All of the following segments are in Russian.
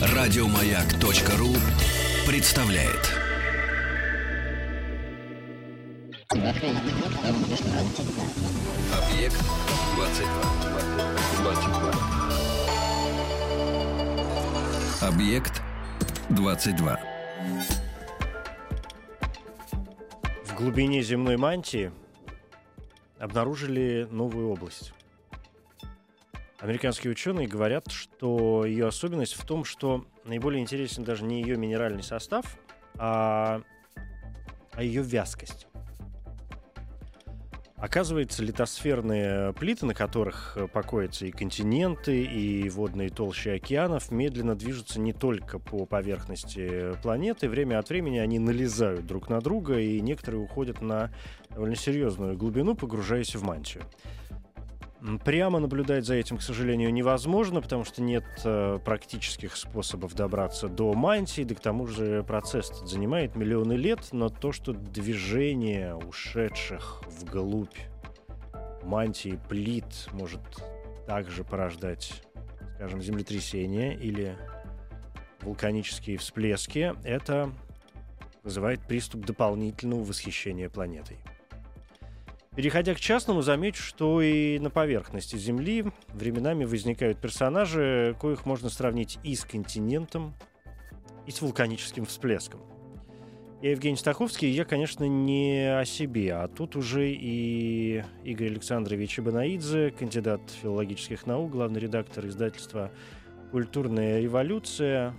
Радиомаяк.ру представляет. Объект 22. 22. Объект 22. В глубине земной мантии обнаружили новую область. Американские ученые говорят, что ее особенность в том, что наиболее интересен даже не ее минеральный состав, а, а ее вязкость. Оказывается, литосферные плиты, на которых покоятся и континенты, и водные толщи океанов, медленно движутся не только по поверхности планеты. Время от времени они налезают друг на друга, и некоторые уходят на довольно серьезную глубину, погружаясь в мантию. Прямо наблюдать за этим, к сожалению, невозможно, потому что нет э, практических способов добраться до мантии, да к тому же процесс занимает миллионы лет, но то, что движение ушедших вглубь мантии плит может также порождать, скажем, землетрясения или вулканические всплески, это вызывает приступ дополнительного восхищения планетой. Переходя к частному, замечу, что и на поверхности Земли временами возникают персонажи, коих можно сравнить и с континентом, и с вулканическим всплеском. Я Евгений Стаховский, я, конечно, не о себе, а тут уже и Игорь Александрович Ибанаидзе, кандидат филологических наук, главный редактор издательства «Культурная революция»,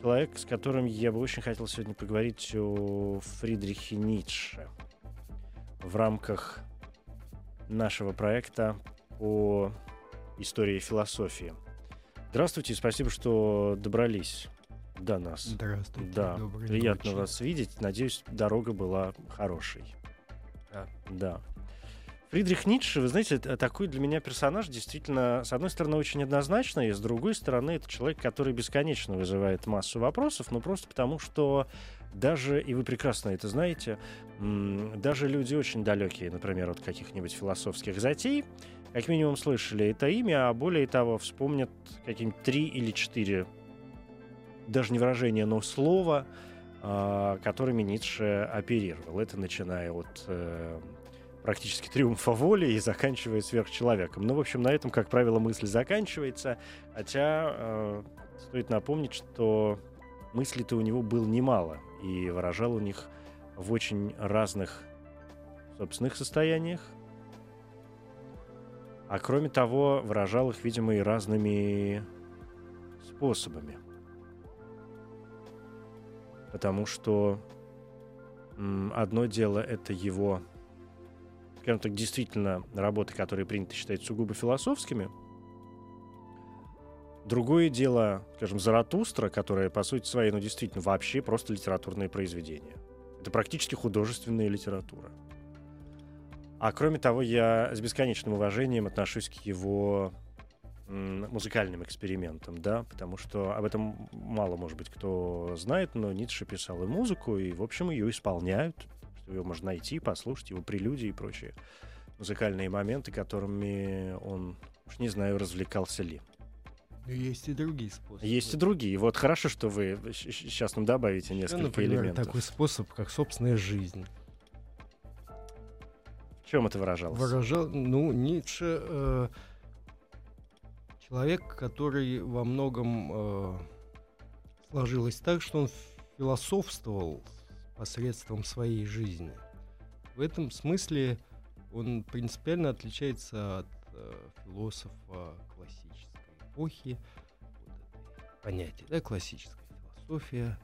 человек, с которым я бы очень хотел сегодня поговорить о Фридрихе Ницше – в рамках нашего проекта по истории философии. Здравствуйте, спасибо, что добрались до нас. Здравствуйте. Да, приятно ночи. вас видеть. Надеюсь, дорога была хорошей. Да. Да. Фридрих Ницше, вы знаете, такой для меня персонаж действительно, с одной стороны, очень однозначный, и с другой стороны, это человек, который бесконечно вызывает массу вопросов, но просто потому, что даже, и вы прекрасно это знаете, даже люди очень далекие, например, от каких-нибудь философских затей, как минимум слышали это имя, а более того, вспомнят какие-нибудь три или четыре, даже не выражения, но слова, а, которыми Ницше оперировал. Это начиная от э, практически триумфа воли и заканчивая сверхчеловеком. Ну, в общем, на этом, как правило, мысль заканчивается. Хотя э, стоит напомнить, что мыслей-то у него было немало и выражал у них в очень разных собственных состояниях. А кроме того, выражал их, видимо, и разными способами. Потому что одно дело это его, скажем так, действительно работы, которые принято считать сугубо философскими – Другое дело, скажем, Заратустра, которая, по сути своей, ну, действительно, вообще просто литературное произведение. Это практически художественная литература. А кроме того, я с бесконечным уважением отношусь к его музыкальным экспериментам, да, потому что об этом мало, может быть, кто знает, но Ницше писал и музыку, и, в общем, ее исполняют, что ее можно найти, послушать, его прелюдии и прочие музыкальные моменты, которыми он, уж не знаю, развлекался ли. Есть и другие способы. Есть и другие. Вот хорошо, что вы сейчас нам добавите несколько Например, элементов. такой способ, как собственная жизнь. В чем это выражалось? Выражал, ну, Ницше э, человек, который во многом э, сложилось так, что он философствовал посредством своей жизни. В этом смысле он принципиально отличается от э, философа эпохи, вот понятие, да, классическая философия,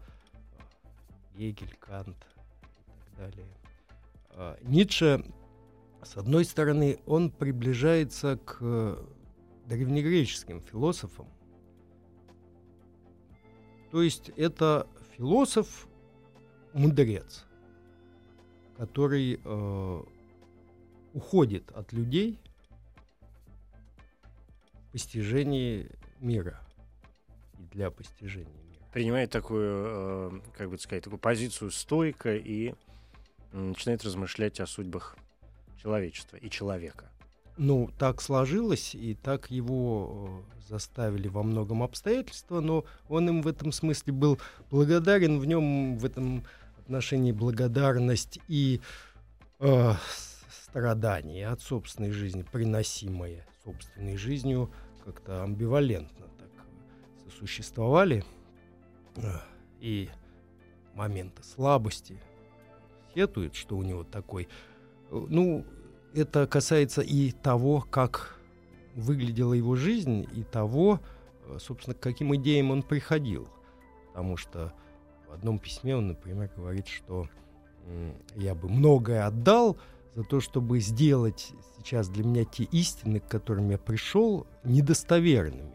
Гегель, Кант и так далее. А, Ницше, с одной стороны, он приближается к древнегреческим философам. То есть это философ-мудрец, который э, уходит от людей постижении мира и для постижения мира. Принимает такую, э, как бы сказать, такую позицию стойко и начинает размышлять о судьбах человечества и человека. Ну, так сложилось, и так его э, заставили во многом обстоятельства, но он им в этом смысле был благодарен, в нем в этом отношении благодарность и э, страдания от собственной жизни, приносимые собственной жизнью, как-то амбивалентно так сосуществовали. И моменты слабости сетует, что у него такой. Ну, это касается и того, как выглядела его жизнь, и того, собственно, к каким идеям он приходил. Потому что в одном письме он, например, говорит, что я бы многое отдал за то, чтобы сделать сейчас для меня те истины, к которым я пришел, недостоверными,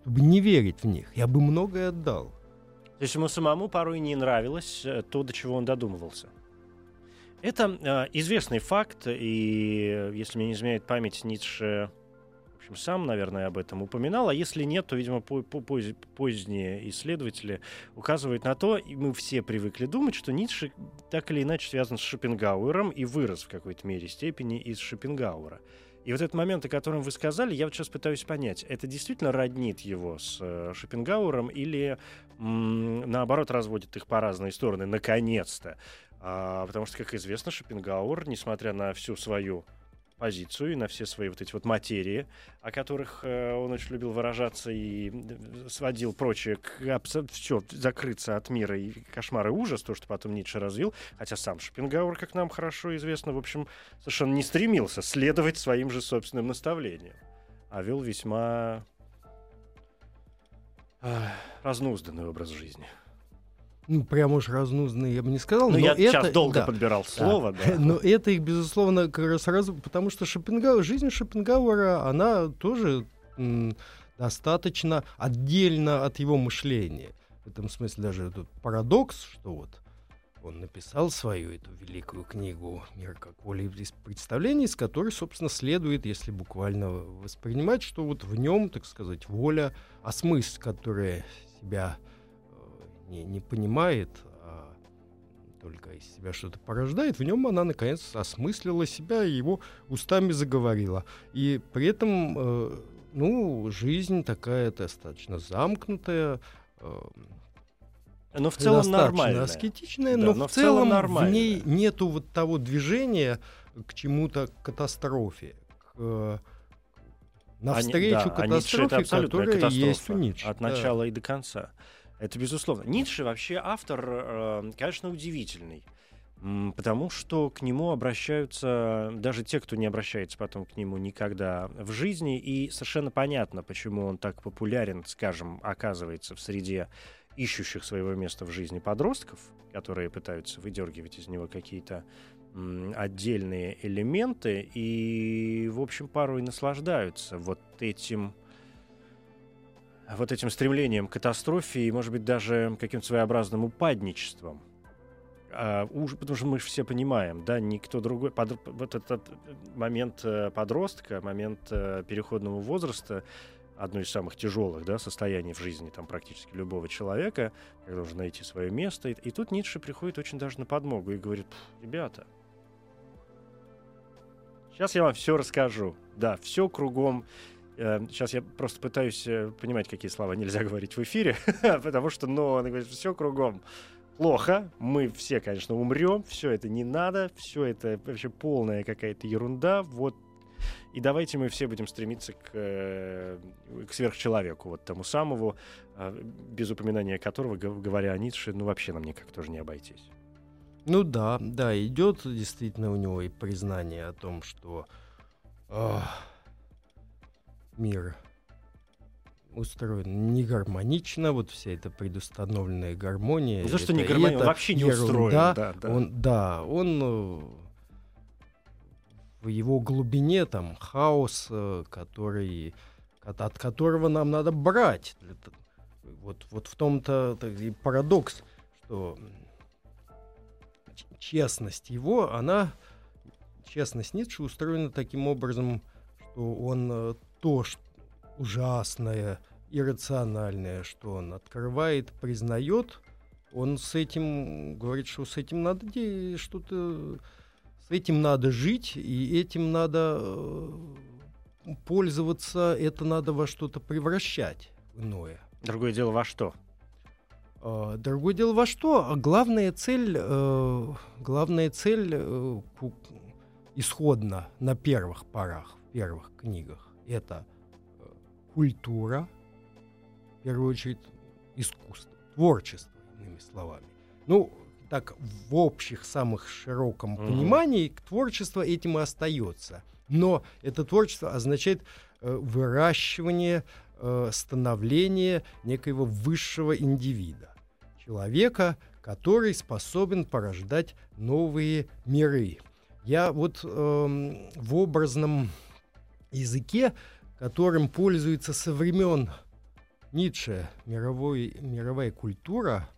чтобы не верить в них. Я бы многое отдал. То есть ему самому порой не нравилось э, то, до чего он додумывался. Это э, известный факт, и если мне не изменяет память, Ницше общем, сам, наверное, об этом упоминал, а если нет, то, видимо, по -по поздние исследователи указывают на то, и мы все привыкли думать, что Ницше так или иначе связан с Шопенгауэром и вырос в какой-то мере степени из Шопенгауэра. И вот этот момент, о котором вы сказали, я вот сейчас пытаюсь понять, это действительно роднит его с э, Шопенгауэром или наоборот разводит их по разные стороны, наконец-то? А, потому что, как известно, Шопенгауэр, несмотря на всю свою позицию и на все свои вот эти вот материи, о которых э, он очень любил выражаться и сводил прочее к все закрыться от мира и кошмар и ужас, то, что потом Ницше развил, хотя сам Шопенгауэр, как нам хорошо известно, в общем, совершенно не стремился следовать своим же собственным наставлениям, а вел весьма э, разнузданный образ жизни ну, прям уж разнузные я бы не сказал. Ну, я это, сейчас долго да, подбирал слово, да. да. Но это их, безусловно, как раз сразу, потому что Шопенгауэр, жизнь Шопенгауэра, она тоже м, достаточно отдельно от его мышления. В этом смысле даже тут парадокс, что вот он написал свою эту великую книгу «Мир как воля из представлений», из которой, собственно, следует, если буквально воспринимать, что вот в нем, так сказать, воля, а смысл, которая себя не, не понимает, а только из себя что-то порождает, в нем она, наконец, осмыслила себя и его устами заговорила. И при этом, э, ну, жизнь такая достаточно замкнутая, э, но в целом нормальная. аскетичная, да, но, но в целом, целом в ней нету вот того движения к чему-то катастрофе, к э, навстречу они, да, катастрофе, а которая есть у Ницше. От начала да. и до конца. Это безусловно. Ницше вообще автор, э, конечно, удивительный. Потому что к нему обращаются даже те, кто не обращается потом к нему никогда в жизни. И совершенно понятно, почему он так популярен, скажем, оказывается в среде ищущих своего места в жизни подростков, которые пытаются выдергивать из него какие-то отдельные элементы и, в общем, порой наслаждаются вот этим вот этим стремлением к катастрофе и, может быть, даже каким-то своеобразным упадничеством. А, уж, потому что мы же все понимаем, да, никто другой, под, вот этот момент э, подростка, момент э, переходного возраста, одно из самых тяжелых, да, состояний в жизни там практически любого человека, когда нужно найти свое место. И, и тут Ницше приходит очень даже на подмогу и говорит, ребята, сейчас я вам все расскажу. Да, все кругом Сейчас э, я просто пытаюсь э, понимать, какие слова нельзя говорить в эфире, потому что, ну, он говорит, все кругом плохо, мы все, конечно, умрем, все это не надо, все это вообще полная какая-то ерунда, вот и давайте мы все будем стремиться к, э, к сверхчеловеку, вот тому самому, без упоминания которого, говоря о Ницше, ну вообще нам никак тоже не обойтись. Ну да, да, идет действительно у него и признание о том, что э, мир устроен не гармонично, вот вся эта предустановленная гармония. Ну, за что не гармония, он вообще не ерунда, устроен. Да, да. Он, да, он э, в его глубине там хаос, э, который, от, от которого нам надо брать. Вот, вот в том-то и парадокс, что честность его, она, честность Ницше устроена таким образом, что он э, то что ужасное, иррациональное, что он открывает, признает, он с этим говорит, что с этим надо что-то, с этим надо жить, и этим надо э, пользоваться, это надо во что-то превращать иное. Другое дело во что? А, другое дело во что? А главная цель, э, главная цель э, исходно на первых порах, в первых книгах, это э, культура, в первую очередь искусство, творчество, иными словами. Ну, так в общих, самых широком mm-hmm. понимании творчество этим и остается. Но это творчество означает э, выращивание, э, становление некоего высшего индивида человека, который способен порождать новые миры. Я вот э, в образном языке, которым пользуется со времен Ницше мировой, мировая культура,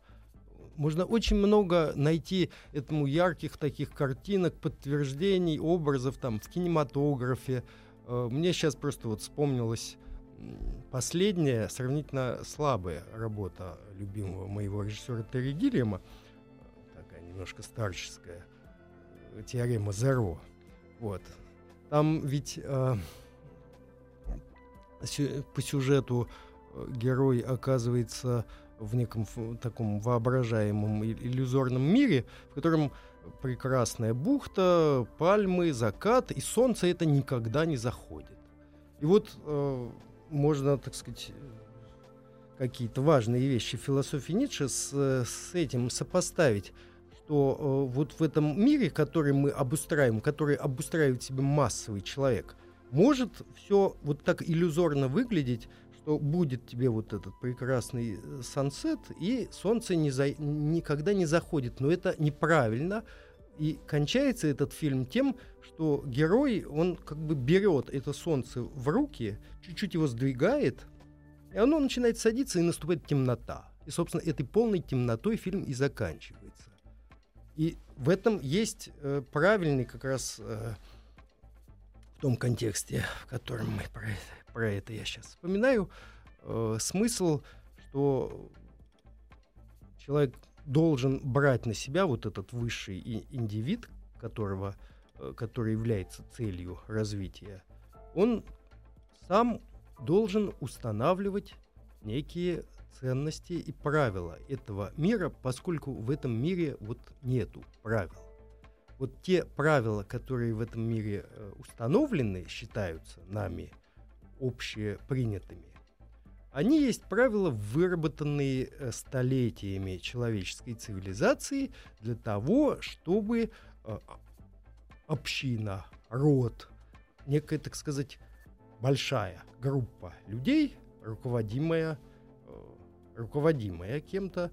можно очень много найти этому ярких таких картинок, подтверждений, образов там в кинематографе. Э, мне сейчас просто вот вспомнилось последняя, сравнительно слабая работа любимого моего режиссера Терри Гиллиама, такая немножко старческая, теорема Зеро. Вот. Там ведь э, по сюжету э, герой оказывается в неком таком воображаемом иллюзорном мире, в котором прекрасная бухта, пальмы, закат, и солнце это никогда не заходит. И вот э, можно, так сказать, какие-то важные вещи философии Ницше с, с этим сопоставить, что э, вот в этом мире, который мы обустраиваем, который обустраивает себе массовый человек, может все вот так иллюзорно выглядеть, что будет тебе вот этот прекрасный э, сансет, и солнце не за, никогда не заходит. Но это неправильно. И кончается этот фильм тем, что герой, он как бы берет это солнце в руки, чуть-чуть его сдвигает, и оно начинает садиться, и наступает темнота. И, собственно, этой полной темнотой фильм и заканчивается. И в этом есть э, правильный как раз э, том контексте, в котором мы про это, про это я сейчас вспоминаю, э, смысл, что человек должен брать на себя вот этот высший индивид, которого, э, который является целью развития, он сам должен устанавливать некие ценности и правила этого мира, поскольку в этом мире вот нету правил. Вот те правила, которые в этом мире э, установлены, считаются нами общепринятыми, они есть правила, выработанные э, столетиями человеческой цивилизации для того, чтобы э, община, род, некая, так сказать, большая группа людей, руководимая, руководимая кем-то,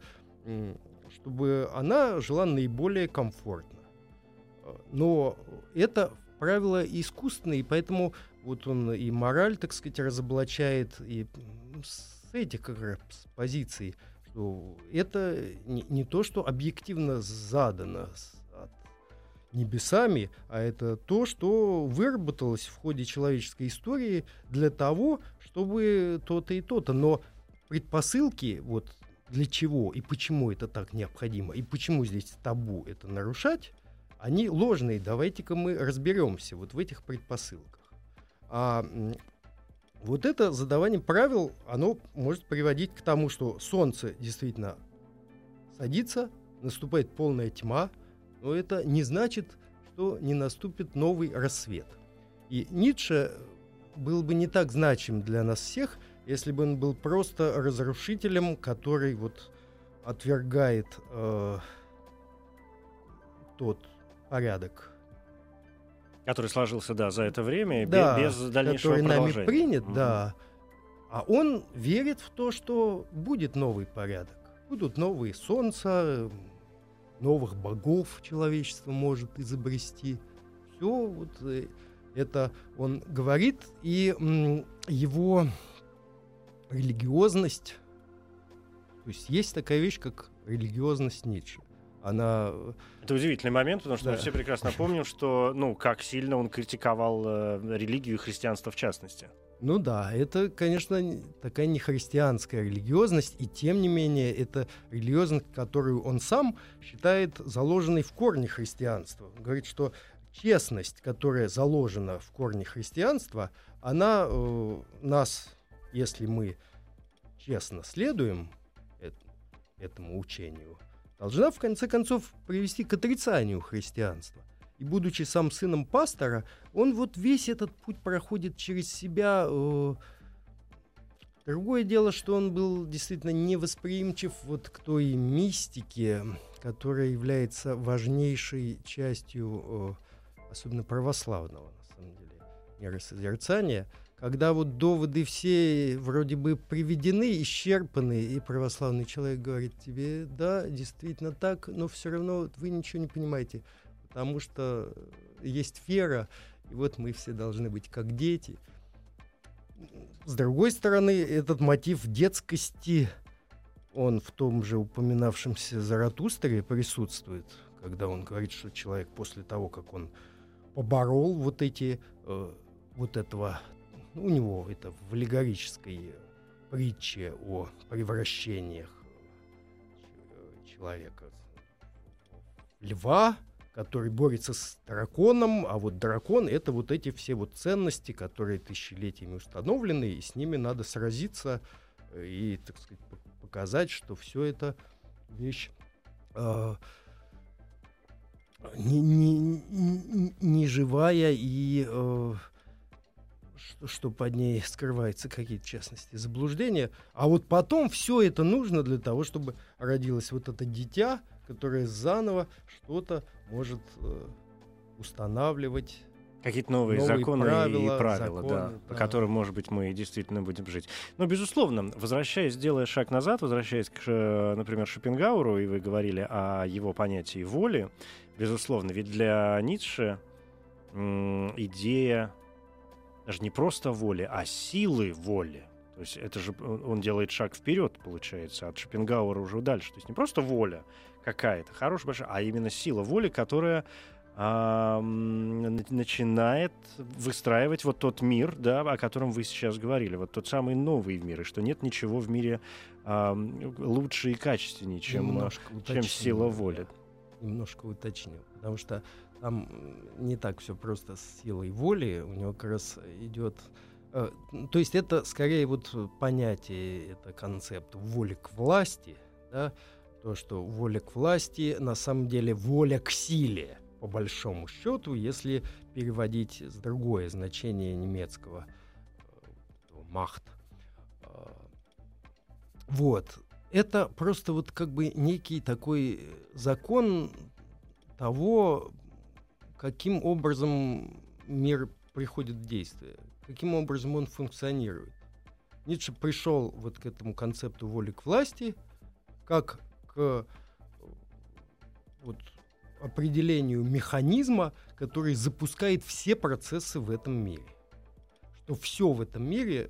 чтобы она жила наиболее комфортно. Но это правила искусственные, и поэтому вот он и мораль, так сказать, разоблачает, и с этих как раз позиций, что это не, не то, что объективно задано от небесами, а это то, что выработалось в ходе человеческой истории для того, чтобы то-то и то-то. Но предпосылки, вот для чего и почему это так необходимо, и почему здесь табу это нарушать, они ложные. Давайте-ка мы разберемся вот в этих предпосылках. А вот это задавание правил, оно может приводить к тому, что солнце действительно садится, наступает полная тьма, но это не значит, что не наступит новый рассвет. И Ницше был бы не так значим для нас всех, если бы он был просто разрушителем, который вот отвергает э, тот порядок, Который сложился, да, за это время, да, без, без дальнейшего который продолжения. нами принят, угу. да. А он верит в то, что будет новый порядок. Будут новые солнца, новых богов человечество может изобрести. Все вот э, это он говорит, и его религиозность, то есть есть такая вещь, как религиозность Ницше она... Это удивительный момент, потому что да. мы все прекрасно помним, что, ну, как сильно он критиковал э, религию и христианство в частности. Ну да, это, конечно, такая не христианская религиозность, и тем не менее, это религиозность, которую он сам считает заложенной в корне христианства. Он говорит, что честность, которая заложена в корне христианства, она э, нас, если мы честно следуем э- этому учению, должна в конце концов привести к отрицанию христианства. И будучи сам сыном пастора, он вот весь этот путь проходит через себя. Э, Другое дело, что он был действительно невосприимчив вот к той мистике, которая является важнейшей частью, э, особенно православного, на самом деле, миросозерцания, когда вот доводы все вроде бы приведены, исчерпаны, и православный человек говорит тебе, да, действительно так, но все равно вы ничего не понимаете, потому что есть вера, и вот мы все должны быть как дети – с другой стороны, этот мотив детскости, он в том же упоминавшемся Заратустре присутствует, когда он говорит, что человек после того, как он поборол вот эти, э, вот этого, у него это в аллегорической притче о превращениях человека льва, который борется с драконом, а вот дракон — это вот эти все вот ценности, которые тысячелетиями установлены, и с ними надо сразиться э, и, так сказать, показать, что все это вещь э, не, не, не живая и э, что, что под ней скрывается какие-то частности заблуждения. А вот потом все это нужно для того, чтобы родилось вот это дитя, которое заново что-то может э, устанавливать Какие-то новые, новые законы правила, и правила, законы, да, да. по которым, может быть, мы действительно будем жить. Но, безусловно, возвращаясь, делая шаг назад, возвращаясь, к, э, например, Шопенгауру, и вы говорили о его понятии воли, безусловно, ведь для Ницше идея даже не просто воли, а силы воли. То есть это же он делает шаг вперед, получается, от Шопенгауэра уже дальше. То есть не просто воля, какая-то хорошая, большая, а именно сила воли, которая а, начинает выстраивать вот тот мир, да, о котором вы сейчас говорили, вот тот самый новый мир, и что нет ничего в мире а, лучше и качественнее, чем, чем сила воли. Немножко уточню, потому что там не так все просто с силой воли, у него как раз идет э, то есть это скорее вот понятие, это концепт воли к власти, да, то, что воля к власти на самом деле воля к силе, по большому счету, если переводить с другое значение немецкого э, махт. Э, вот. Это просто вот как бы некий такой закон того, каким образом мир приходит в действие, каким образом он функционирует. Ницше пришел вот к этому концепту воли к власти как к э, вот, определению механизма, который запускает все процессы в этом мире. Что все в этом мире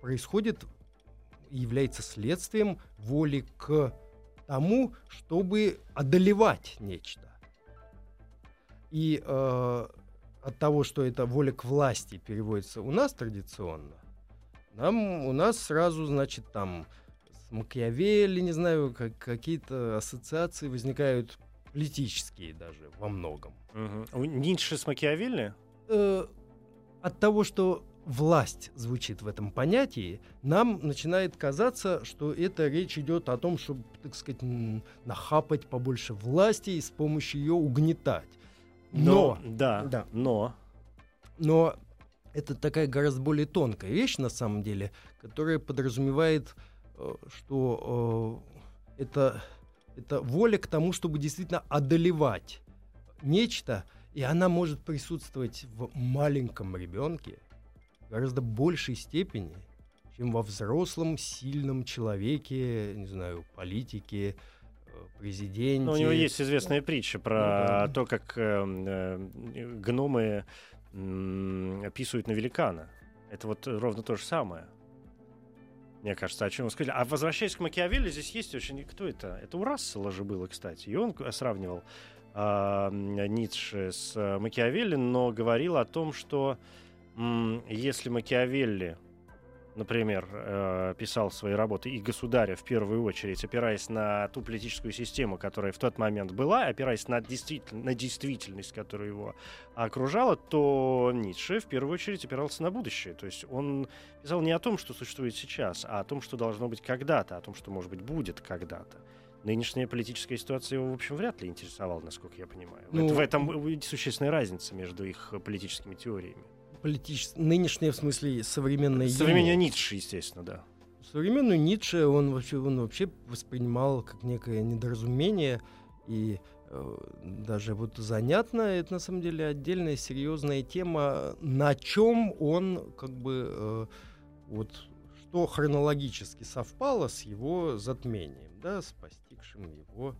происходит и является следствием воли к тому, чтобы одолевать нечто. И э, от того, что это воля к власти переводится у нас традиционно, нам у нас сразу, значит, там с Макиавелли, не знаю, как, какие-то ассоциации возникают политические даже во многом. Угу. Ницше с Макиавелли? Э, от того, что власть звучит в этом понятии, нам начинает казаться, что это речь идет о том, чтобы, так сказать, нахапать побольше власти и с помощью ее угнетать. Но, но. да, да, но, но это такая гораздо более тонкая вещь на самом деле, которая подразумевает Э, что э, это, это воля к тому, чтобы действительно одолевать нечто, и она может присутствовать в маленьком ребенке в гораздо большей степени, чем во взрослом, сильном человеке, не знаю, политике, президенте. Но у него есть известная притча про ну, да. то, как э, э, гномы э, описывают на великана. Это вот ровно то же самое. Мне кажется, о чем вы сказали. А возвращаясь к Макиавелли, здесь есть очень... Кто это? Это у Рассела же было, кстати. И он сравнивал э, Ницше с э, Макиавелли, но говорил о том, что если Макиавелли например, э, писал свои работы и государя в первую очередь, опираясь на ту политическую систему, которая в тот момент была, опираясь на, действитель... на действительность, которая его окружала, то Ницше в первую очередь опирался на будущее. То есть он писал не о том, что существует сейчас, а о том, что должно быть когда-то, о том, что, может быть, будет когда-то. Нынешняя политическая ситуация его, в общем, вряд ли интересовала, насколько я понимаю. Ну, в этом существенная разница между их политическими теориями политическое, нынешнее, в смысле, современное Современное Ницше, естественно, да. Современную Ницше он вообще, он вообще воспринимал как некое недоразумение, и э, даже вот занятно, это на самом деле отдельная серьезная тема, на чем он как бы э, вот что хронологически совпало с его затмением, да, с постигшим его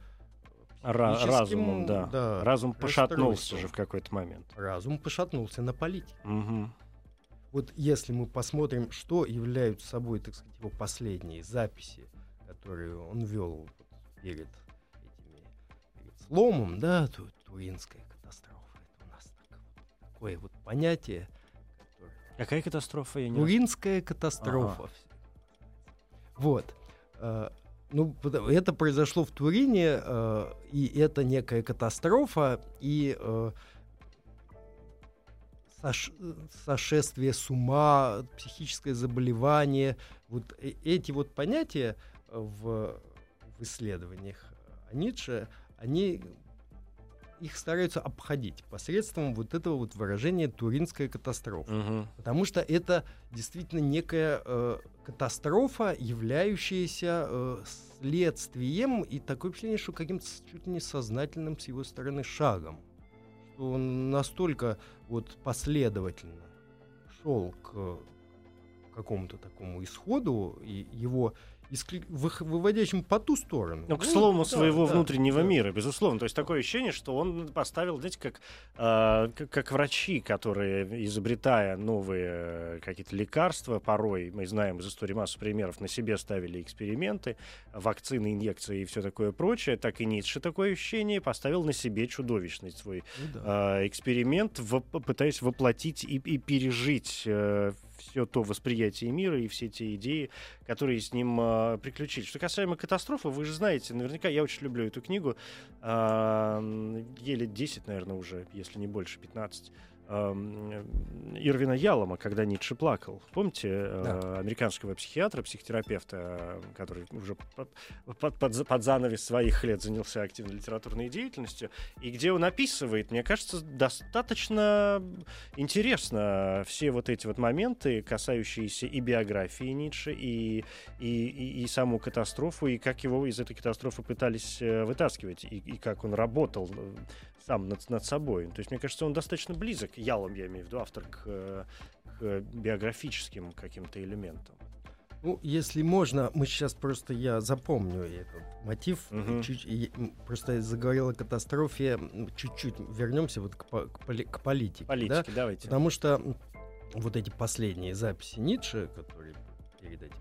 Ра- разумом, да. да. Разум пошатнулся же в какой-то момент. Разум пошатнулся на политике. Угу. Вот если мы посмотрим, что являются собой, так сказать, его последние записи, которые он вел перед этими перед сломом, да, то, Туринская катастрофа. Это у нас так, такое вот понятие. Которое... Какая катастрофа? Я не Туринская катастрофа. Ага. Вот. Ну, это произошло в Турине, э, и это некая катастрофа, и э, сош, сошествие с ума, психическое заболевание, вот э, эти вот понятия в, в исследованиях Ницше, они их стараются обходить посредством вот этого вот выражения «туринская катастрофа». Угу. Потому что это действительно некая э, катастрофа, являющаяся э, следствием и такое впечатление, что каким-то чуть ли не сознательным с его стороны шагом. Что он настолько вот последовательно шел к какому-то такому исходу, и его искли... выводящим по ту сторону. Ну, к ну, слову, ну, своего да, внутреннего да. мира, безусловно. То есть такое ощущение, что он поставил, знаете, как, э, как, как врачи, которые, изобретая новые какие-то лекарства, порой, мы знаем из истории массу примеров, на себе ставили эксперименты, вакцины, инъекции и все такое прочее, так и Ницше такое ощущение поставил на себе чудовищный свой ну, да. э, эксперимент, в, пытаясь воплотить и, и пережить э, все то восприятие мира и все те идеи, которые с ним э, приключились. Что касаемо катастрофы, вы же знаете, наверняка я очень люблю эту книгу. Э, еле 10, наверное, уже, если не больше, 15. Ирвина Ялома, когда Ницше плакал. Помните да. э, американского психиатра, психотерапевта, который уже под, под, под, занавес своих лет занялся активной литературной деятельностью, и где он описывает, мне кажется, достаточно интересно все вот эти вот моменты, касающиеся и биографии Ницше, и, и, и, и саму катастрофу, и как его из этой катастрофы пытались э, вытаскивать, и, и как он работал э, сам над, над собой. То есть, мне кажется, он достаточно близок, ялом я имею в виду, автор к, к биографическим каким-то элементам. Ну, если можно, мы сейчас просто я запомню этот мотив. Угу. Чуть, просто я заговорил о катастрофе. Чуть-чуть вернемся вот к, к, поли, к политике. Политике, да? давайте. Потому что вот эти последние записи Ницше, которые перед этим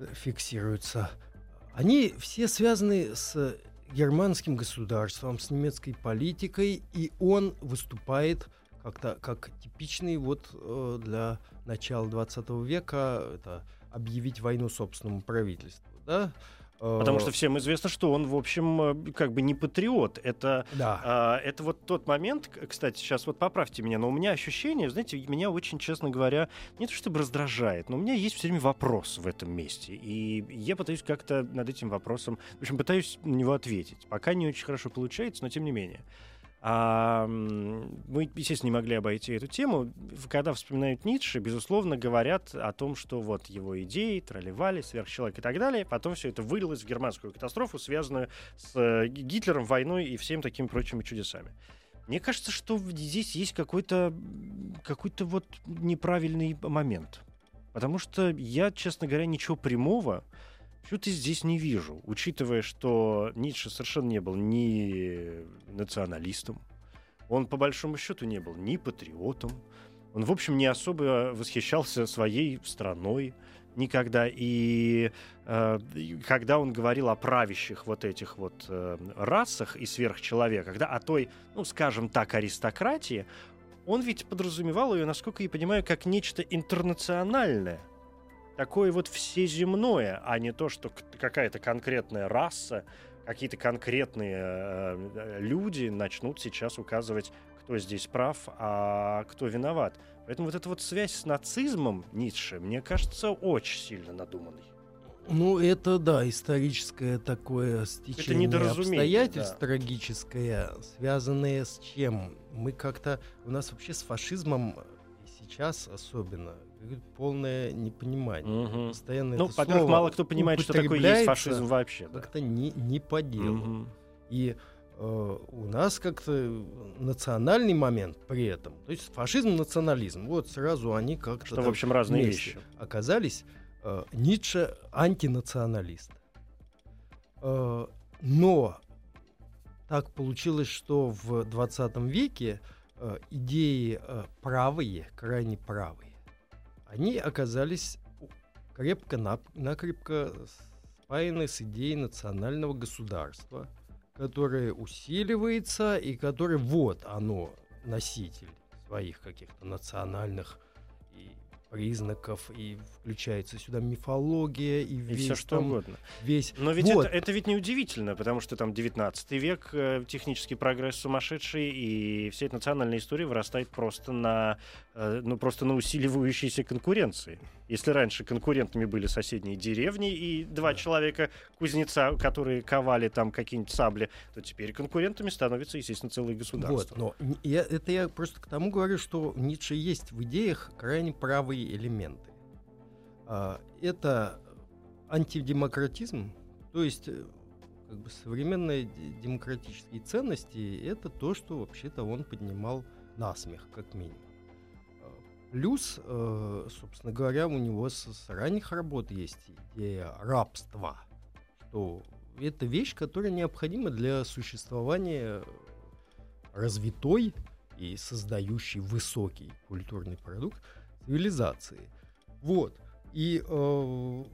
э, фиксируются, они все связаны с германским государством, с немецкой политикой, и он выступает как-то как типичный вот э, для начала 20 века это объявить войну собственному правительству, да? Потому что всем известно, что он, в общем, э, как бы не патриот. Это, да. э, это вот тот момент, кстати, сейчас вот поправьте меня, но у меня ощущение, знаете, меня очень, честно говоря, не то чтобы раздражает, но у меня есть все время вопрос в этом месте. И я пытаюсь как-то над этим вопросом, в общем, пытаюсь на него ответить. Пока не очень хорошо получается, но тем не менее. А, мы, естественно, не могли обойти эту тему. Когда вспоминают Ницше, безусловно, говорят о том, что вот его идеи, тролливали, сверхчеловек и так далее. Потом все это вылилось в германскую катастрофу, связанную с э, Гитлером, войной и всеми такими прочими чудесами. Мне кажется, что здесь есть какой-то какой-то вот неправильный момент. Потому что я, честно говоря, ничего прямого что-то здесь не вижу, учитывая, что Ницше совершенно не был ни националистом, он по большому счету не был ни патриотом, он, в общем, не особо восхищался своей страной никогда. И э, когда он говорил о правящих вот этих вот э, расах и сверхчеловеках, да, о той, ну, скажем так, аристократии, он ведь подразумевал ее, насколько я понимаю, как нечто интернациональное такое вот всеземное, а не то, что какая-то конкретная раса, какие-то конкретные э, люди начнут сейчас указывать, кто здесь прав, а кто виноват. Поэтому вот эта вот связь с нацизмом Ницше, мне кажется, очень сильно надуманной. Ну, это, да, историческое такое стечение обстоятельств да. трагическое, связанное с чем? Мы как-то... У нас вообще с фашизмом сейчас особенно полное непонимание. Угу. Постоянно ну, во-первых, мало кто понимает, что такое есть фашизм вообще. Как-то не, не по делу. Угу. И э, у нас как-то национальный момент при этом. То есть фашизм, национализм. Вот сразу они как-то... Что, в общем, разные вещи. Оказались э, Ницше антинационалист. Э, но так получилось, что в 20 веке э, идеи э, правые, крайне правые, они оказались крепко-накрепко спаяны с идеей национального государства, которое усиливается и которое вот оно носитель своих каких-то национальных признаков, и включается сюда мифология, и, и все что там, угодно. Весь... Но ведь вот. это, это ведь не удивительно, потому что там 19 век, э, технический прогресс сумасшедший, и вся эта национальная история вырастает просто на, ну, просто на усиливающейся конкуренции. Если раньше конкурентами были соседние деревни и два да. человека кузнеца, которые ковали там какие-нибудь сабли, то теперь конкурентами становятся, естественно, целые государства. Вот, но я, это я просто к тому говорю, что Ницше есть в идеях крайне правые элементы. А, это антидемократизм, то есть э, как бы современные демократические ценности это то, что вообще-то он поднимал на смех, как минимум. Плюс, э, собственно говоря, у него с, с ранних работ есть идея рабства, что это вещь, которая необходима для существования развитой и создающей высокий культурный продукт цивилизации. Вот. И э,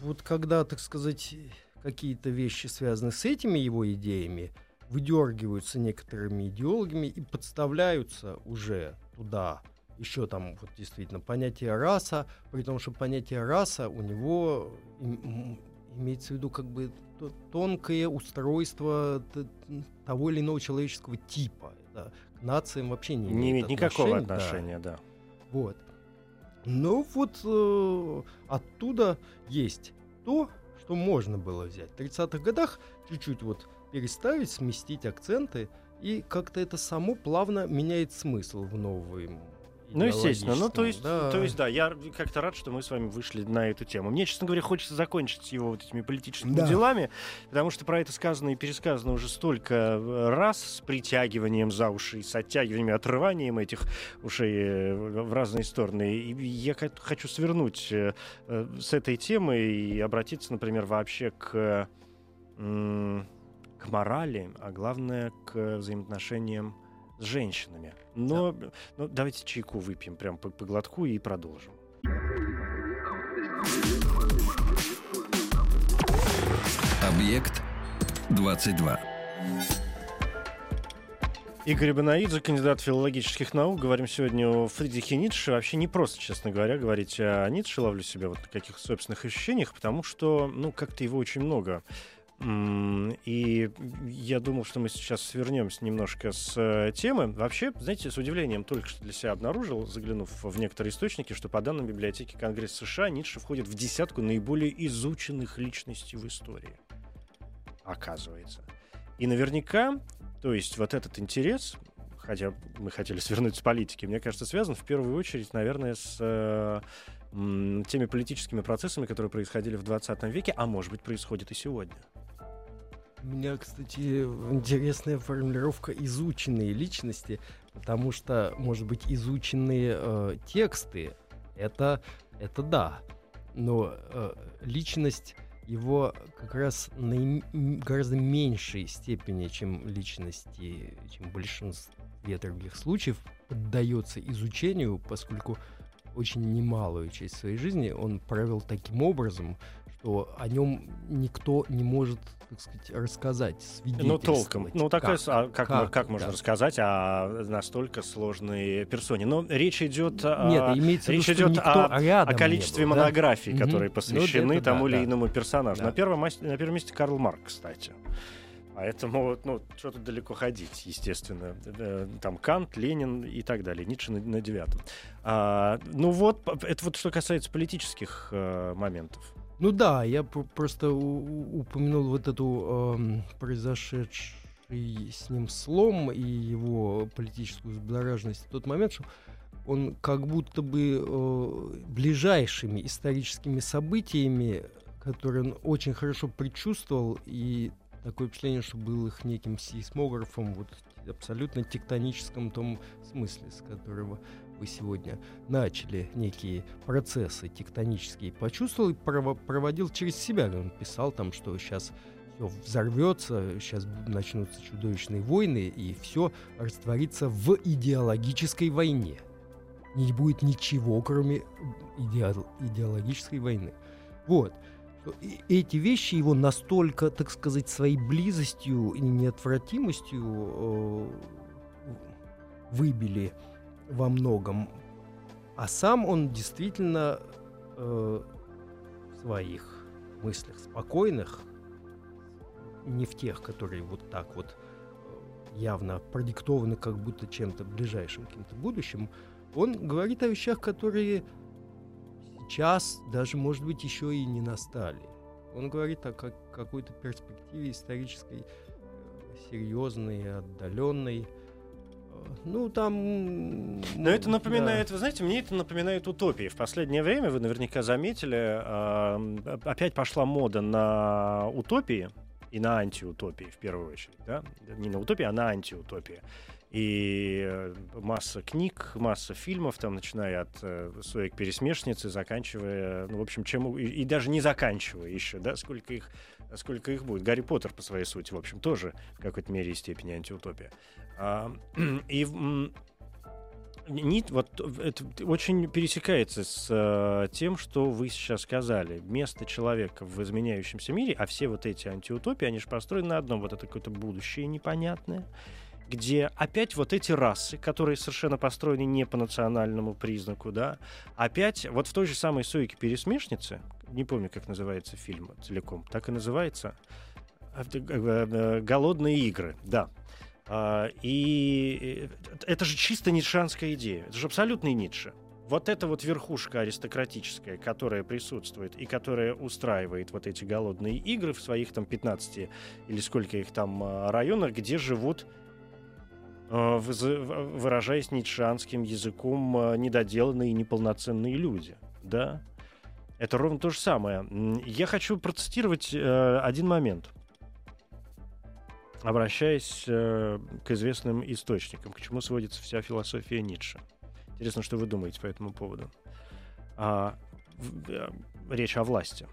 вот когда, так сказать, какие-то вещи связаны с этими его идеями, выдергиваются некоторыми идеологами и подставляются уже туда еще там вот действительно понятие раса, при том, что понятие раса у него имеется в виду как бы тонкое устройство того или иного человеческого типа. Да. К нациям вообще не, не имеет никакого отношения, да. да. Вот. Но вот э, оттуда есть то, что можно было взять. В 30-х годах чуть-чуть вот переставить, сместить акценты, и как-то это само плавно меняет смысл в новый ну, естественно. Ну, то есть, да. то есть, да, я как-то рад, что мы с вами вышли на эту тему. Мне, честно говоря, хочется закончить его вот этими политическими да. делами, потому что про это сказано и пересказано уже столько э, раз с притягиванием за уши, с оттягиванием, отрыванием этих ушей э, в разные стороны. И я хочу свернуть э, с этой темы и обратиться, например, вообще к, к морали, а главное, к взаимоотношениям с женщинами. Но да. ну, давайте чайку выпьем прям по, по глотку и продолжим. Объект 22. Игорь Банаидзе, кандидат филологических наук. Говорим сегодня о Фридрихе Ницше. Вообще не просто, честно говоря, говорить о Ницше. Ловлю себя вот на каких собственных ощущениях, потому что, ну, как-то его очень много и я думал, что мы сейчас свернемся немножко с э, темы. Вообще, знаете, с удивлением только что для себя обнаружил, заглянув в некоторые источники, что по данным библиотеки Конгресса США Ницше входит в десятку наиболее изученных личностей в истории. Оказывается. И наверняка, то есть вот этот интерес, хотя мы хотели свернуть с политики, мне кажется, связан в первую очередь, наверное, с э, теми политическими процессами, которые происходили в 20 веке, а может быть, происходит и сегодня. У меня, кстати, интересная формулировка изученные личности, потому что, может быть, изученные э, тексты это, это да. Но э, личность его как раз на гораздо меньшей степени, чем личности, чем большинстве других случаев, поддается изучению, поскольку очень немалую часть своей жизни он провел таким образом, что о нем никто не может, так сказать, рассказать, Ну, толком. Ну, такое, как, а, как, как, как можно да. рассказать о настолько сложной персоне? Но речь идет, Нет, о, имеется речь виду, идет о, о количестве был, монографий, да? которые посвящены ну, тому да, или да. иному персонажу. Да. На, первом, на первом месте Карл Марк, кстати. Поэтому, ну, что тут далеко ходить, естественно. Э, Там Кант, Ленин и так далее. Ницше на, на девятом. А, ну вот, это вот что касается политических э, моментов. Ну да, я пр- просто упомянул вот эту эм, произошедший с ним слом и его политическую взбудораженность в тот момент, что он как будто бы э, ближайшими историческими событиями, которые он очень хорошо предчувствовал, и такое впечатление, что был их неким сейсмографом, вот абсолютно тектоническом том смысле, с которого вы сегодня начали некие процессы тектонические, почувствовал и прово- проводил через себя. Он писал там, что сейчас все взорвется, сейчас начнутся чудовищные войны, и все растворится в идеологической войне. Не будет ничего, кроме идеал- идеологической войны. Вот. Эти вещи его настолько, так сказать, своей близостью и неотвратимостью э, выбили во многом. А сам он действительно э, в своих мыслях спокойных, не в тех, которые вот так вот э, явно продиктованы как будто чем-то ближайшим, каким-то будущим, он говорит о вещах, которые сейчас даже, может быть, еще и не настали. Он говорит о как, какой-то перспективе исторической, э, серьезной, отдаленной. Э, Ну, там... Но это напоминает, да. вы знаете, мне это напоминает утопии. В последнее время, вы наверняка заметили, э, опять пошла мода на утопии и на антиутопии, в первую очередь. Да? Не на утопии, а на антиутопии. И масса книг, масса фильмов, там, начиная от э, «Соек пересмешницы», заканчивая, ну, в общем, чем... И, и даже не заканчивая еще, да, сколько их, сколько их будет. Гарри Поттер, по своей сути, в общем, тоже в какой-то мере и степени антиутопия. А, и нить вот это очень пересекается с э, тем, что вы сейчас сказали. Место человека в изменяющемся мире, а все вот эти антиутопии, они же построены на одном. Вот это какое-то будущее непонятное, где опять вот эти расы, которые совершенно построены не по национальному признаку, да, опять вот в той же самой «Сойке пересмешницы», не помню, как называется фильм целиком, так и называется, «Голодные игры», да, Uh, и это же чисто ницшанская идея. Это же абсолютный Ницше. Вот эта вот верхушка аристократическая, которая присутствует и которая устраивает вот эти голодные игры в своих там 15 или сколько их там районах, где живут, выражаясь ницшанским языком, uh, недоделанные и неполноценные люди. Да? Это ровно то же самое. Я хочу процитировать один момент обращаясь э, к известным источникам, к чему сводится вся философия Ницше. Интересно, что вы думаете по этому поводу. А, речь о власти.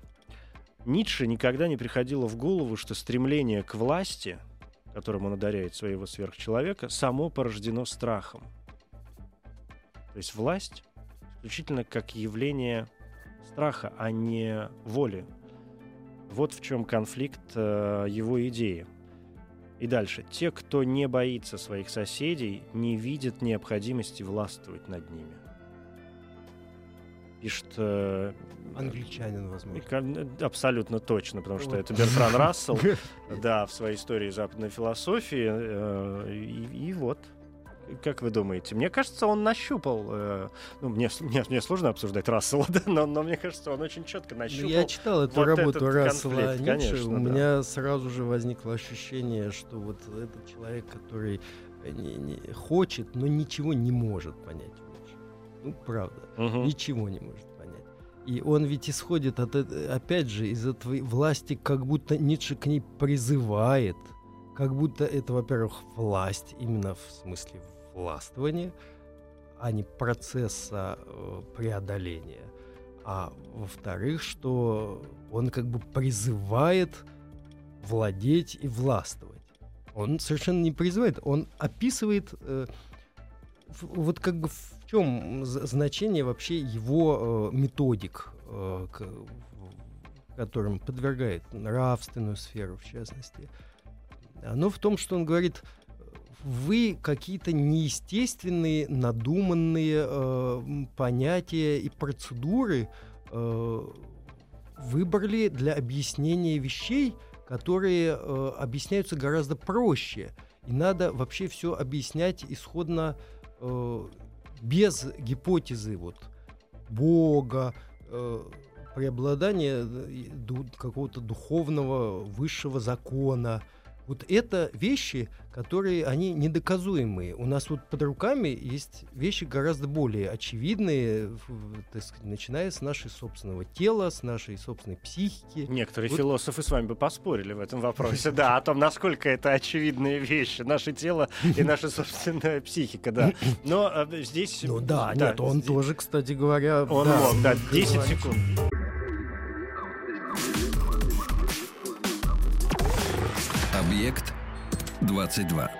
Ницше никогда не приходило в голову, что стремление к власти, которым он одаряет своего сверхчеловека, само порождено страхом. То есть власть исключительно как явление страха, а не воли. Вот в чем конфликт э, его идеи. И дальше. Те, кто не боится своих соседей, не видят необходимости властвовать над ними. Пишет... Э, Англичанин, возможно. Абсолютно точно, потому что это Бертран Рассел, да, в своей истории западной философии. Э, и, и вот, как вы думаете? Мне кажется, он нащупал. Э, ну, мне, мне, мне сложно обсуждать Рассела, да, но, но мне кажется, он очень четко нащупал. Я читал эту вот работу Рассела Ницше. Конечно, У да. меня сразу же возникло ощущение, что вот этот человек, который не, не, хочет, но ничего не может понять. Ну, правда, угу. ничего не может понять. И он ведь исходит, от, опять же, из этой власти, как будто Ницше к ней призывает, как будто это, во-первых, власть, именно в смысле властвования, а не процесса э, преодоления. А во-вторых, что он как бы призывает владеть и властвовать. Он совершенно не призывает, он описывает э, вот как бы в чем значение вообще его э, методик, э, к, которым подвергает нравственную сферу, в частности? Оно в том, что он говорит, вы какие-то неестественные, надуманные э, понятия и процедуры э, выбрали для объяснения вещей, которые э, объясняются гораздо проще. И надо вообще все объяснять исходно э, без гипотезы вот, Бога, э, преобладания э, какого-то духовного высшего закона – вот это вещи, которые, они недоказуемые. У нас вот под руками есть вещи гораздо более очевидные, так сказать, начиная с нашей собственного тела, с нашей собственной психики. Некоторые вот. философы с вами бы поспорили в этом вопросе, да, о том, насколько это очевидные вещи, наше тело и наша собственная психика, да. Но э, здесь... Ну да, нет, он тоже, кстати говоря... Он мог, да, 10 секунд. Объект 22.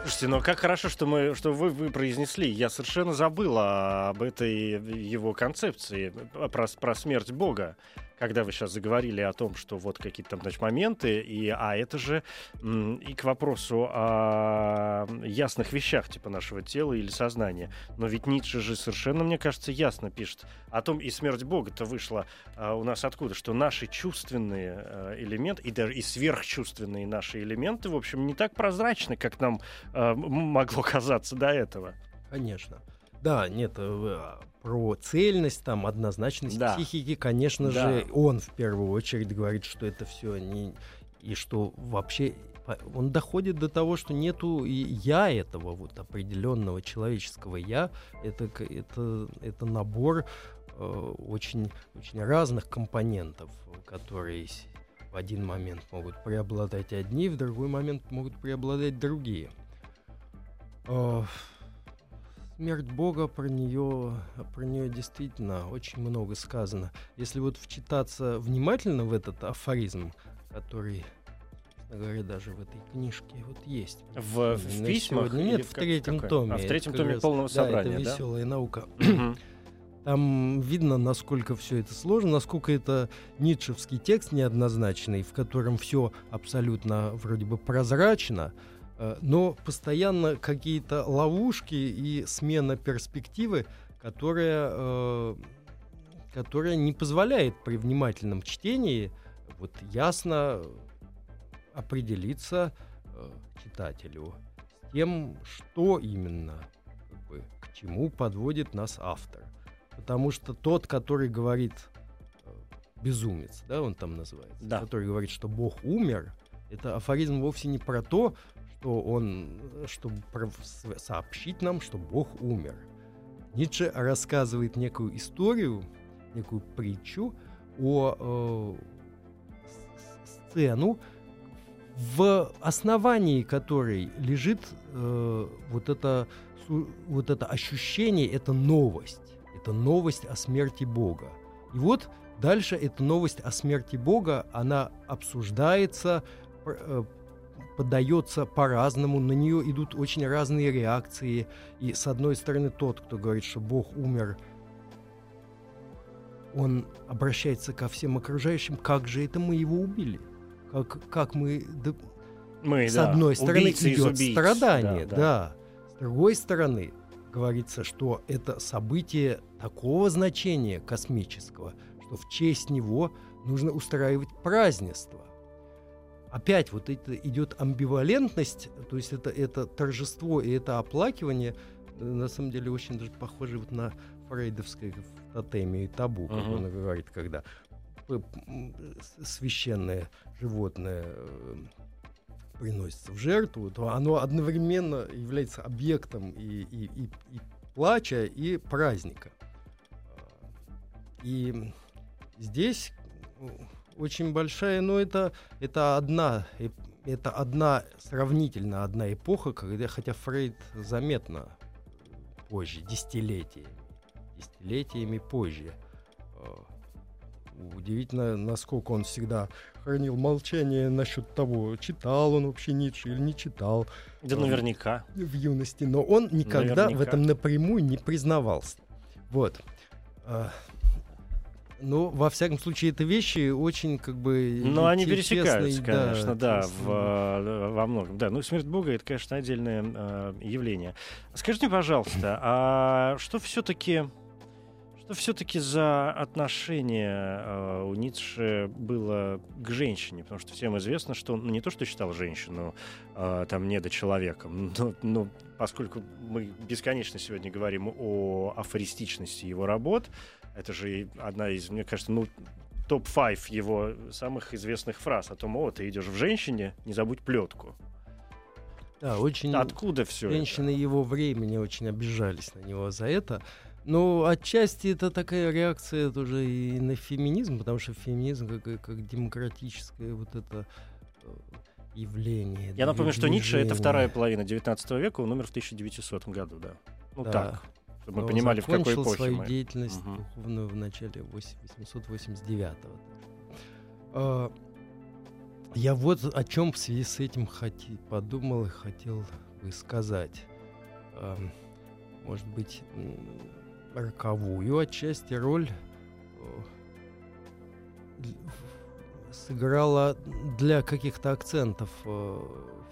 Слушайте, ну как хорошо, что мы, что вы, вы произнесли. Я совершенно забыл об этой его концепции про, про смерть Бога когда вы сейчас заговорили о том, что вот какие-то там значит, моменты, и, а это же и к вопросу о ясных вещах типа нашего тела или сознания. Но ведь Ницше же совершенно, мне кажется, ясно пишет о том, и смерть Бога-то вышла а, у нас откуда, что наши чувственные а, элементы, и даже и сверхчувственные наши элементы, в общем, не так прозрачны, как нам а, могло казаться до этого. Конечно. Да, нет, э, про цельность, там, однозначность да. психики, конечно да. же, он в первую очередь говорит, что это все не... И что вообще он доходит до того, что нету и я этого вот определенного человеческого я. Это, это, это набор э, очень, очень разных компонентов, которые в один момент могут преобладать одни, в другой момент могут преобладать другие. Э, Смерть Бога про нее, про нее действительно очень много сказано. Если вот вчитаться внимательно в этот афоризм, который говоря, даже в этой книжке вот есть. В, в письмах? Нет, в третьем какой? томе. А, в третьем томе раз, полного собрания, да? это веселая наука. Там видно, насколько все это сложно, насколько это ницшевский текст неоднозначный, в котором все абсолютно вроде бы прозрачно, но постоянно какие-то ловушки и смена перспективы, которая, э, которая не позволяет при внимательном чтении вот ясно определиться э, читателю с тем, что именно, как бы, к чему подводит нас автор. Потому что тот, который говорит безумец, да, он там называется, да. который говорит, что Бог умер, это афоризм вовсе не про то, что он, чтобы сообщить нам, что Бог умер. Ницше рассказывает некую историю, некую притчу о э, сцену, в основании которой лежит э, вот, это, вот это ощущение, это новость. Это новость о смерти Бога. И вот дальше эта новость о смерти Бога, она обсуждается, подается по-разному, на нее идут очень разные реакции. И с одной стороны тот, кто говорит, что Бог умер, он обращается ко всем окружающим, как же это мы его убили? Как, как мы... Да, мы с да, одной стороны идет убийц, страдание, да, да. да. С другой стороны говорится, что это событие такого значения космического, что в честь него нужно устраивать празднество опять вот это идет амбивалентность, то есть это, это торжество и это оплакивание, э, на самом деле очень даже похоже вот на фрейдовское тотемию и табу, как uh-huh. он говорит, когда священное животное э, приносится в жертву, то оно одновременно является объектом и, и, и, и плача, и праздника. И здесь очень большая, но это, это одна это одна сравнительно одна эпоха, когда, хотя Фрейд заметно позже, десятилетиями, десятилетиями позже э, Удивительно, насколько он всегда хранил молчание насчет того, читал он вообще Ницше или не читал. Да наверняка. В юности. Но он никогда наверняка. в этом напрямую не признавался. Вот. Ну, во всяком случае, это вещи очень как бы... Ну, они пересекаются, конечно, да, да в, э, во многом. Да, ну, смерть Бога — это, конечно, отдельное э, явление. Скажите, пожалуйста, а что все-таки... Что все-таки за отношение э, у Ницше было к женщине? Потому что всем известно, что он ну, не то, что считал женщину э, там недочеловеком, но, но поскольку мы бесконечно сегодня говорим о афористичности его работ, это же одна из, мне кажется, ну, топ-5 его самых известных фраз о том, о, ты идешь в женщине, не забудь плетку. Да, очень... Откуда все Женщины это? его времени очень обижались на него за это. Но отчасти это такая реакция тоже и на феминизм, потому что феминизм как, как демократическое вот это э, явление. Я напомню, что Ницше — это вторая половина 19 века, он умер в 1900 году, да. Ну да. так, чтобы мы понимали, в какой эпохе свою мы. деятельность угу. духовную в начале 889-го. А, я вот о чем в связи с этим хоти, подумал и хотел бы сказать. А, может быть, роковую отчасти роль э, сыграла для каких-то акцентов э,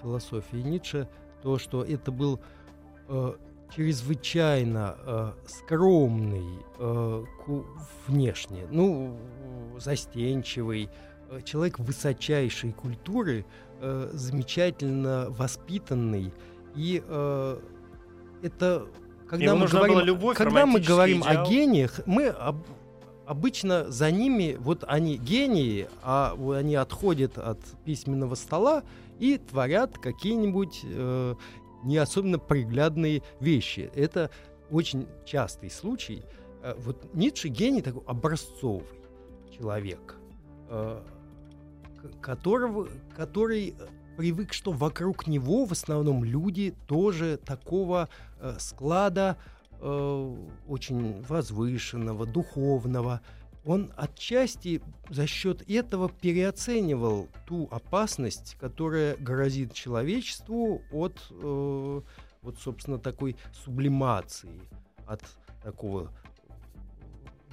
философии Ницше то, что это был э, чрезвычайно э, скромный э, внешне, ну, застенчивый, э, человек высочайшей культуры, э, замечательно воспитанный. И э, это, когда Ему мы говорим, любовь, когда мы говорим идеал. о гениях, мы об, обычно за ними, вот они гении, а они отходят от письменного стола и творят какие-нибудь э, не особенно приглядные вещи. Это очень частый случай. Э, вот Ницше гений такой образцовый человек, э, которого, который привык, что вокруг него в основном люди тоже такого э, склада очень возвышенного, духовного, он отчасти за счет этого переоценивал ту опасность, которая грозит человечеству от, э, вот, собственно, такой сублимации, от такого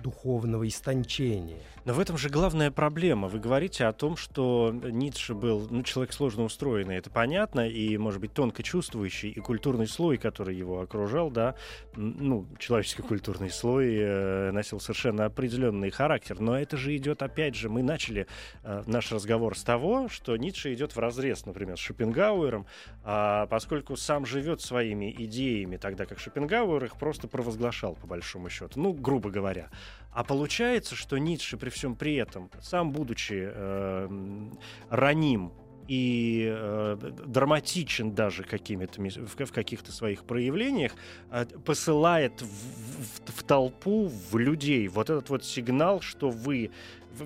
духовного истончения. Но в этом же главная проблема. Вы говорите о том, что Ницше был ну, человек сложно устроенный, это понятно, и, может быть, тонко чувствующий, и культурный слой, который его окружал, да, ну, человеческий культурный слой э, носил совершенно определенный характер. Но это же идет, опять же, мы начали э, наш разговор с того, что Ницше идет в разрез, например, с Шопенгауэром, а поскольку сам живет своими идеями, тогда как Шопенгауэр их просто провозглашал, по большому счету, ну, грубо говоря. А получается, что Ницше при всем при этом, сам будучи э, раним и э, драматичен даже какими-то в, в каких-то своих проявлениях, э, посылает в, в, в толпу, в людей. Вот этот вот сигнал, что вы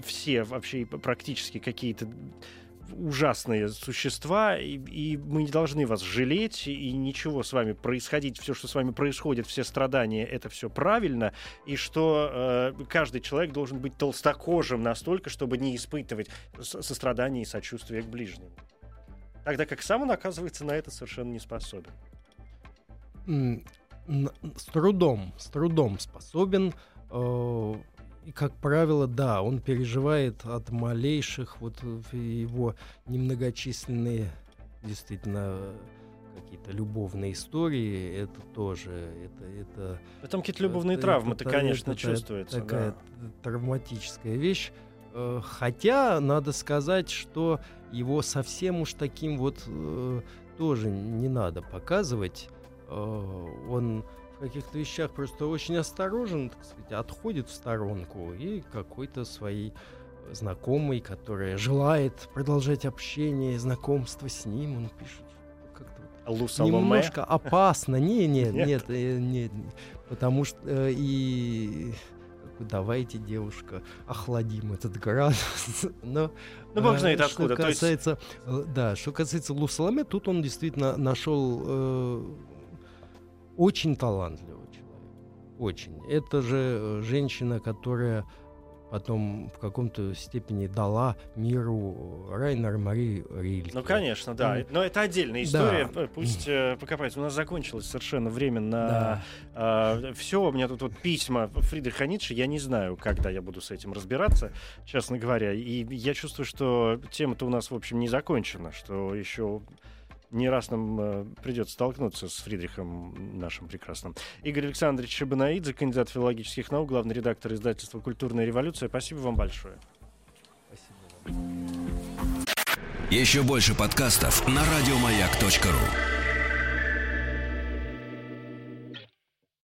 все вообще практически какие-то ужасные существа, и, и мы не должны вас жалеть, и ничего с вами происходить, все, что с вами происходит, все страдания, это все правильно, и что э, каждый человек должен быть толстокожим настолько, чтобы не испытывать сострадания и сочувствия к ближним. Тогда как сам он, оказывается, на это совершенно не способен. С трудом, с трудом способен. Э и, как правило, да, он переживает от малейших, вот его немногочисленные, действительно, какие-то любовные истории, это тоже, это... это а Там какие-то любовные травмы, это, конечно, это, чувствуется. Такая да. травматическая вещь. Э, хотя, надо сказать, что его совсем уж таким вот э, тоже не надо показывать. Э, он в каких-то вещах просто очень осторожен, так сказать, отходит в сторонку и какой-то своей знакомый, которая желает продолжать общение, знакомство с ним, он пишет как-то немножко опасно. Не, не, нет, нет, нет, потому что э, и давайте, девушка, охладим этот градус. Но, ну, бог знает э, откуда. Что касается, есть... Да, что касается Лусаламе, тут он действительно нашел э, очень талантливого человека. Очень. Это же э, женщина, которая потом в каком-то степени дала миру Райнер Мари Рильке. Ну, конечно, да. Но это отдельная история. Да. Пусть э, покопается. У нас закончилось совершенно время на да. э, все. У меня тут вот письма Фридриха Ницше. Я не знаю, когда я буду с этим разбираться, честно говоря. И я чувствую, что тема-то у нас, в общем, не закончена, что еще не раз нам э, придется столкнуться с Фридрихом нашим прекрасным. Игорь Александрович Шабанаидзе, кандидат филологических наук, главный редактор издательства «Культурная революция». Спасибо вам большое. Спасибо. Еще больше подкастов на радиомаяк.ру